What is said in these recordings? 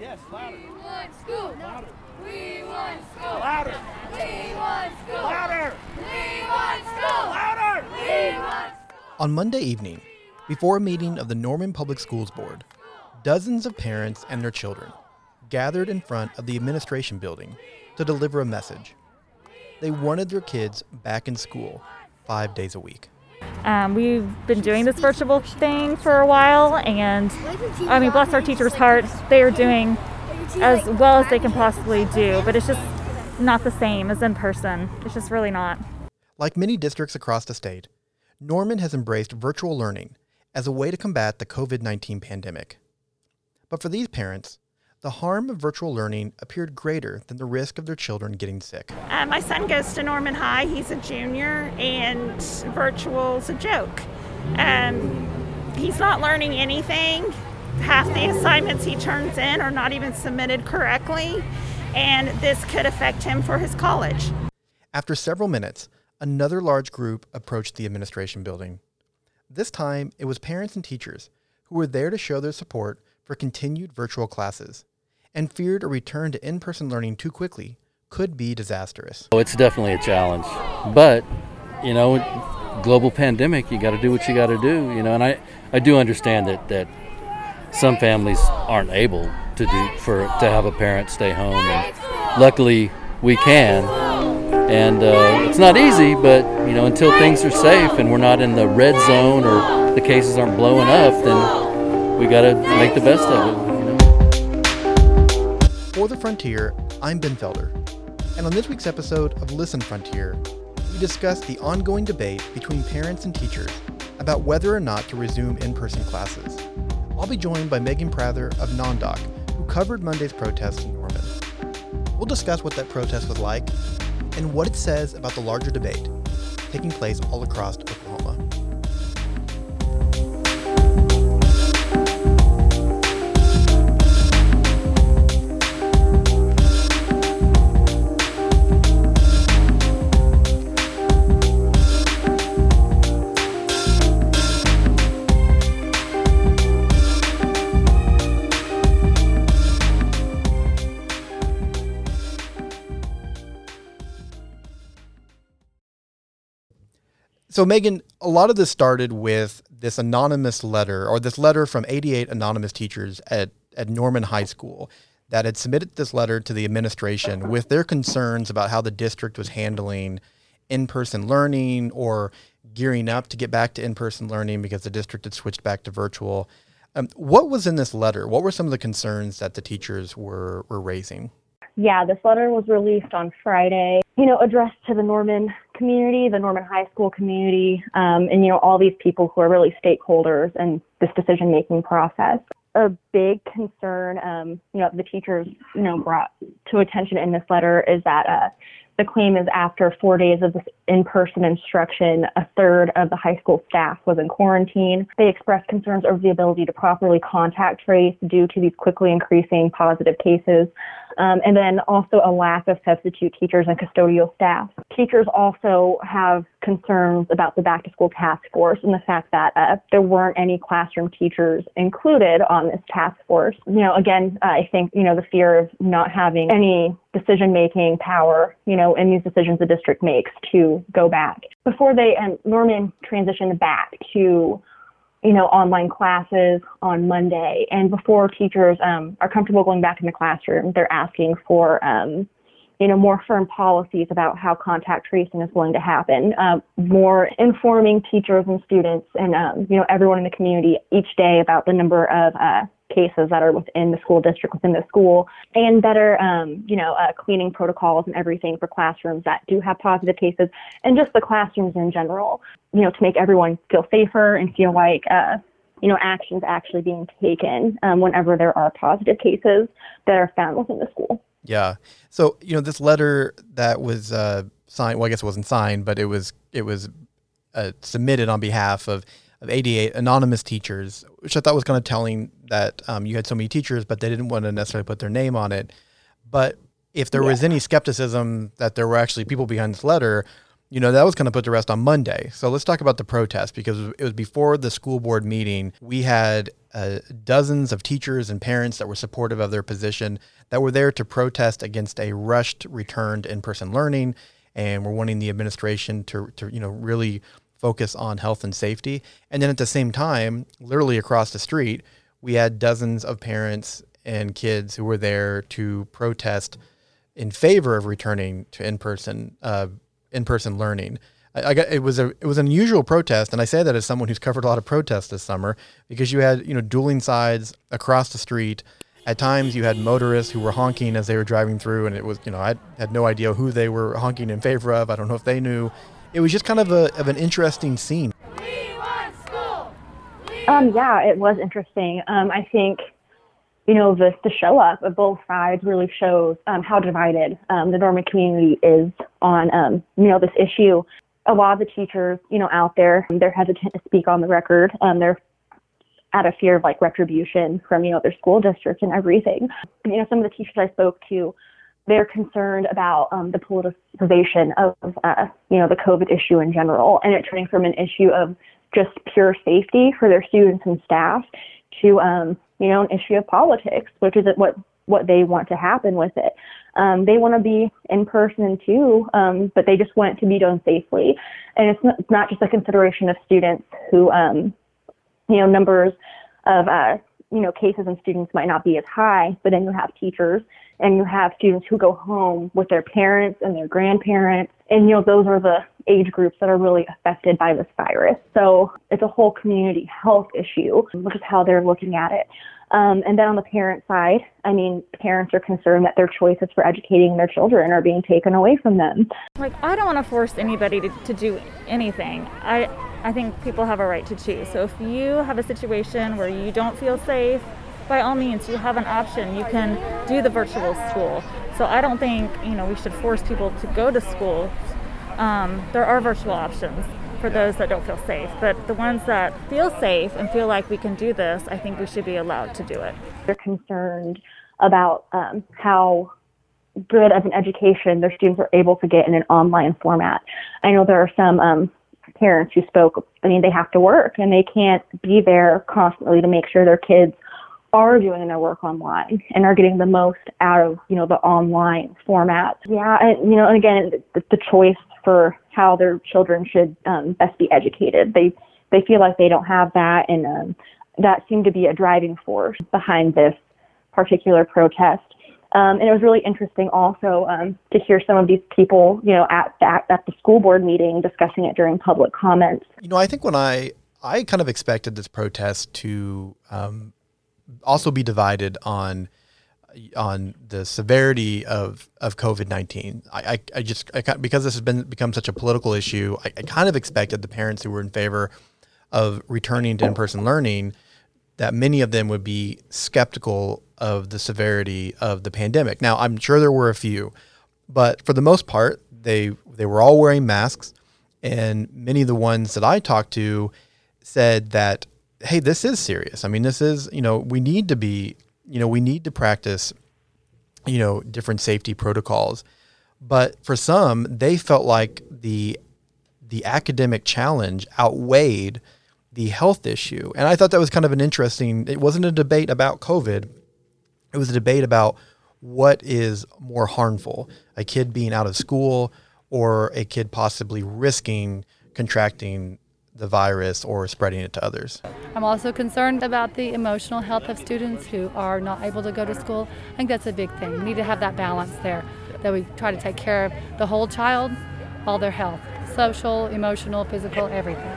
Yes, louder. We want school. Louder. We want school. Louder. We want school. Louder. We want school. Louder. We want school. On Monday evening, before a meeting of the Norman Public Schools Board, dozens of parents and their children gathered in front of the administration building to deliver a message. They wanted their kids back in school five days a week. Um, we've been doing this virtual thing for a while, and I mean, bless our teachers' hearts, they are doing as well as they can possibly do, but it's just not the same as in person. It's just really not. Like many districts across the state, Norman has embraced virtual learning as a way to combat the COVID 19 pandemic. But for these parents, the harm of virtual learning appeared greater than the risk of their children getting sick. Uh, my son goes to Norman High. He's a junior, and virtual's a joke. Um, he's not learning anything. Half the assignments he turns in are not even submitted correctly, and this could affect him for his college. After several minutes, another large group approached the administration building. This time, it was parents and teachers who were there to show their support for continued virtual classes and feared a return to in person learning too quickly could be disastrous. Oh, it's definitely a challenge, but you know, global pandemic, you got to do what you got to do. You know, and I, I do understand that that some families aren't able to do for to have a parent stay home, and luckily we can. And uh, it's not easy, but you know, until things are safe and we're not in the red zone or the cases aren't blowing up, then we got to make the best of it. For The Frontier, I'm Ben Felder. And on this week's episode of Listen Frontier, we discuss the ongoing debate between parents and teachers about whether or not to resume in person classes. I'll be joined by Megan Prather of NonDoc, who covered Monday's protest in Norman. We'll discuss what that protest was like and what it says about the larger debate taking place all across Oklahoma. So, Megan, a lot of this started with this anonymous letter, or this letter from 88 anonymous teachers at, at Norman High School that had submitted this letter to the administration with their concerns about how the district was handling in person learning or gearing up to get back to in person learning because the district had switched back to virtual. Um, what was in this letter? What were some of the concerns that the teachers were, were raising? Yeah, this letter was released on Friday, you know, addressed to the Norman community, the Norman High School community, um, and, you know, all these people who are really stakeholders in this decision making process. A big concern, um, you know, the teachers, you know, brought to attention in this letter is that uh, the claim is after four days of this in person instruction, a third of the high school staff was in quarantine. They expressed concerns over the ability to properly contact trace due to these quickly increasing positive cases. Um, and then also a lack of substitute teachers and custodial staff. Teachers also have concerns about the back to school task force and the fact that uh, there weren't any classroom teachers included on this task force. You know, again, I think, you know, the fear of not having any decision making power, you know, in these decisions the district makes to go back. Before they, and Norman transitioned back to you know, online classes on Monday. And before teachers um, are comfortable going back in the classroom, they're asking for, um, you know, more firm policies about how contact tracing is going to happen, uh, more informing teachers and students and, um, you know, everyone in the community each day about the number of uh, cases that are within the school district, within the school, and better, um, you know, uh, cleaning protocols and everything for classrooms that do have positive cases, and just the classrooms in general, you know, to make everyone feel safer and feel like, uh, you know, actions actually being taken um, whenever there are positive cases that are found within the school. Yeah. So you know, this letter that was uh, signed. Well, I guess it wasn't signed, but it was it was uh, submitted on behalf of of 88 anonymous teachers, which I thought was kind of telling that um, you had so many teachers, but they didn't want to necessarily put their name on it. But if there Yeah. was any skepticism that there were actually people behind this letter, you know, that was kind of put to rest on Monday. So let's talk about the protest because it was before the school board meeting. We had uh, dozens of teachers and parents that were supportive of their position that were there to protest against a rushed return to in-person learning, and we're wanting the administration to, to you know really focus on health and safety. And then at the same time, literally across the street, we had dozens of parents and kids who were there to protest in favor of returning to in-person uh, in-person learning. I, I, got it was a it was an unusual protest, and I say that as someone who's covered a lot of protests this summer because you had you know dueling sides across the street. At times, you had motorists who were honking as they were driving through, and it was you know I had no idea who they were honking in favor of. I don't know if they knew. It was just kind of a of an interesting scene. Um, yeah, it was interesting. Um, I think, you know, the, the show up of both sides really shows um, how divided um, the Norman community is on, um, you know, this issue. A lot of the teachers, you know, out there, they're hesitant to speak on the record. Um, they're out of fear of like retribution from, you know, their school district and everything. You know, some of the teachers I spoke to, they're concerned about um, the politicization of, uh, you know, the COVID issue in general, and it turning from an issue of just pure safety for their students and staff to, um, you know, an issue of politics, which is what what they want to happen with it. Um, they want to be in person too, um, but they just want it to be done safely. And it's not, it's not just a consideration of students who, um, you know, numbers of, uh, you know, cases and students might not be as high, but then you have teachers and you have students who go home with their parents and their grandparents. And, you know, those are the age groups that are really affected by this virus. So it's a whole community health issue, which is how they're looking at it. Um, and then on the parent side, I mean, parents are concerned that their choices for educating their children are being taken away from them. Like, I don't want to force anybody to, to do anything. I, I think people have a right to choose. So if you have a situation where you don't feel safe, by all means, you have an option. You can do the virtual school. So I don't think, you know, we should force people to go to school. Um, there are virtual options for those that don't feel safe. But the ones that feel safe and feel like we can do this, I think we should be allowed to do it. They're concerned about um, how good of an education their students are able to get in an online format. I know there are some um, parents who spoke, I mean, they have to work and they can't be there constantly to make sure their kids are doing their work online and are getting the most out of, you know, the online format. Yeah, and, you know, and again, the, the choice for how their children should um, best be educated. They they feel like they don't have that, and um, that seemed to be a driving force behind this particular protest. Um, and it was really interesting also um, to hear some of these people, you know, at that at the school board meeting discussing it during public comments. You know, I think when I I kind of expected this protest to um, also be divided on on the severity of, of COVID nineteen. I, I, I, just I, because this has been become such a political issue, I, I kind of expected the parents who were in favor of returning to in person learning that many of them would be skeptical of the severity of the pandemic. Now, I'm sure there were a few, but for the most part, they they were all wearing masks, and many of the ones that I talked to said that, hey, this is serious. I mean, this is you know we need to be you know we need to practice you know different safety protocols, but for some, they felt like the the academic challenge outweighed the health issue. And I thought that was kind of an interesting, it wasn't a debate about COVID. It was a debate about what is more harmful, a kid being out of school or a kid possibly risking contracting the virus or spreading it to others. I'm also concerned about the emotional health of students who are not able to go to school. I think that's a big thing. We need to have that balance there, that we try to take care of the whole child, all their health, social, emotional, physical, everything.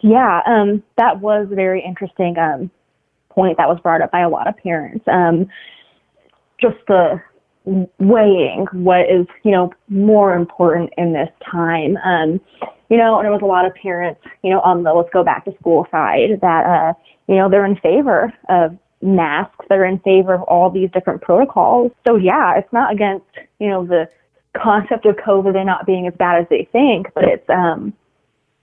Yeah, um, that was a very interesting um, point that was brought up by a lot of parents. Um, just the weighing what is, you know, more important in this time. Um, you know, and there was a lot of parents, you know, on the let's go back to school side that, uh, you know, they're in favor of masks. They're in favor of all these different protocols. So yeah, it's not against, you know, the concept of COVID and not being as bad as they think, but it's, um,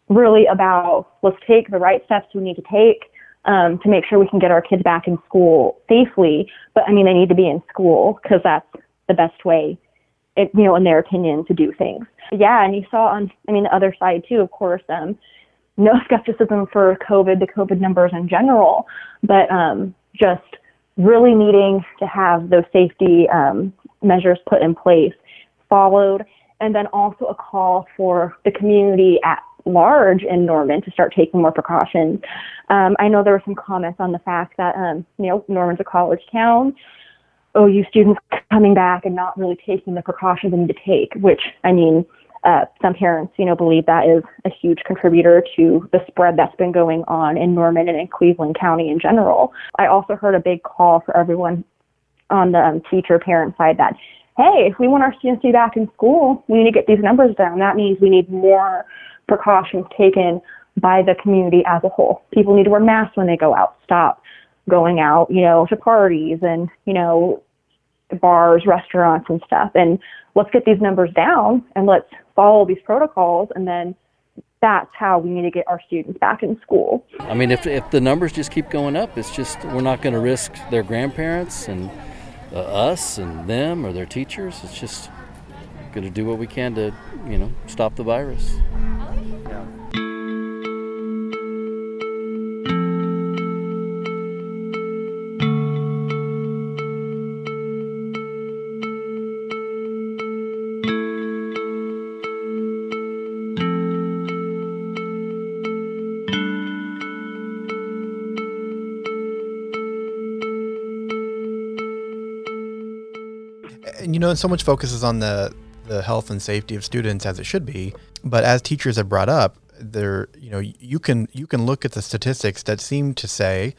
really about let's take the right steps we need to take um, to make sure we can get our kids back in school safely. But I mean, they need to be in school because that's the best way it, you know, in their opinion, to do things. Yeah, and you saw on, I mean, the other side too, of course, um, no skepticism for COVID, the COVID numbers in general, but um, just really needing to have those safety um, measures put in place, followed, and then also a call for the community at large in Norman to start taking more precautions. Um, I know there were some comments on the fact that um, you know Norman's a college town. OU students coming back and not really taking the precautions they need to take, which I mean, uh, some parents, you know, believe that is a huge contributor to the spread that's been going on in Norman and in Cleveland County in general. I also heard a big call for everyone on the um, teacher parent side that, hey, if we want our students to be back in school, we need to get these numbers down. That means we need more precautions taken by the community as a whole. People need to wear masks when they go out. Stop going out, you know, to parties and, you know, bars, restaurants and stuff. And let's get these numbers down and let's follow these protocols and then that's how we need to get our students back in school. I mean, if, if the numbers just keep going up, it's just we're not going to risk their grandparents and uh, us and them or their teachers. It's just going to do what we can to, you know, stop the virus. And know, so much focuses on the the health and safety of students as it should be. But as teachers have brought up, there, you know, you can you can look at the statistics that seem to say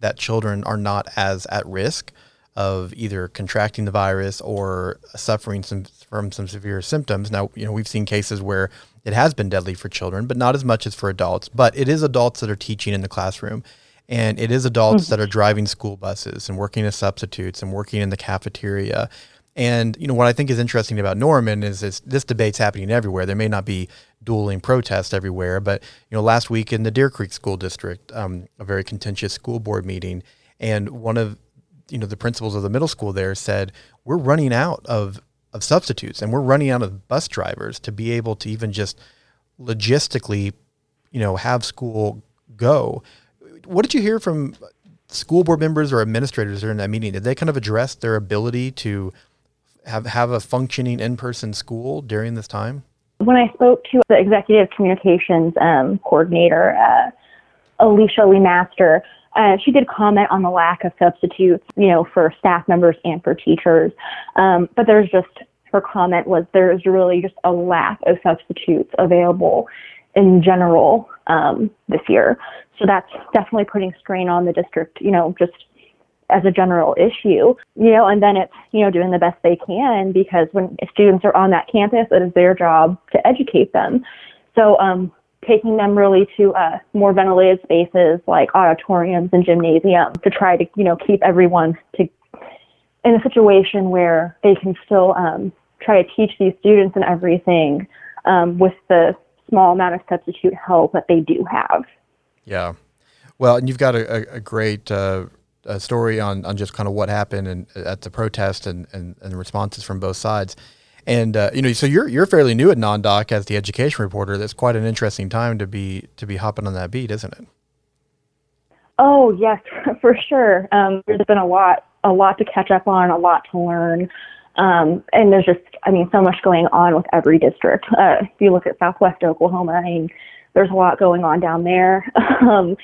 that children are not as at risk of either contracting the virus or suffering some from some severe symptoms. Now, you know, we've seen cases where it has been deadly for children, but not as much as for adults. But it is adults that are teaching in the classroom. And it is adults mm-hmm. that are driving school buses and working as substitutes and working in the cafeteria and you know what I think is interesting about Norman is this, this debate's happening everywhere. There may not be dueling protests everywhere, but you know last week in the Deer Creek School District, um, a very contentious school board meeting, and one of you know the principals of the middle school there said we're running out of of substitutes and we're running out of bus drivers to be able to even just logistically, you know, have school go. What did you hear from school board members or administrators during that meeting? Did they kind of address their ability to have have a functioning in-person school during this time? When I spoke to the executive communications um, coordinator, uh, Alesha Leemaster, uh, she did comment on the lack of substitutes, you know, for staff members and for teachers. Um, but there's just her comment was there's really just a lack of substitutes available in general um, this year. So that's definitely putting strain on the district, you know, just as a general issue, you know, and then it's, you know, doing the best they can because when students are on that campus, it is their job to educate them. So, um, taking them really to uh, more ventilated spaces like auditoriums and gymnasiums to try to, you know, keep everyone to in a situation where they can still um, try to teach these students and everything um, with the small amount of substitute help that they do have. Yeah. Well, and you've got a, a, great uh, a story on, on just kind of what happened and at the protest and, and, and responses from both sides. And uh, you know, so you're you're fairly new at NonDoc as the education reporter. That's quite an interesting time to be to be hopping on that beat, isn't it? Oh yes, for sure. Um, there's been a lot a lot to catch up on, a lot to learn. Um, and there's just, I mean, so much going on with every district. Uh, if you look at Southwest Oklahoma, I mean, there's a lot going on down there. um,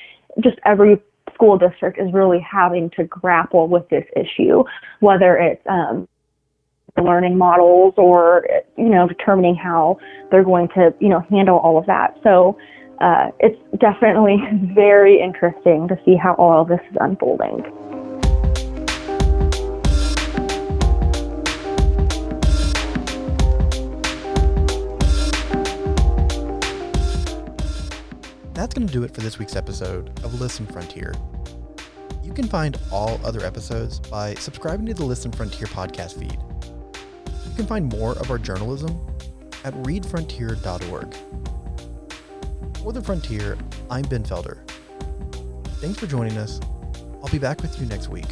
just every school district is really having to grapple with this issue, whether it's um, learning models or you know determining how they're going to you know handle all of that. So uh, it's definitely very interesting to see how all of this is unfolding. That's going to do it for this week's episode of Listen Frontier. You can find all other episodes by subscribing to the Listen Frontier podcast feed. You can find more of our journalism at readfrontier.org. For the Frontier, I'm Ben Felder. Thanks for joining us. I'll be back with you next week.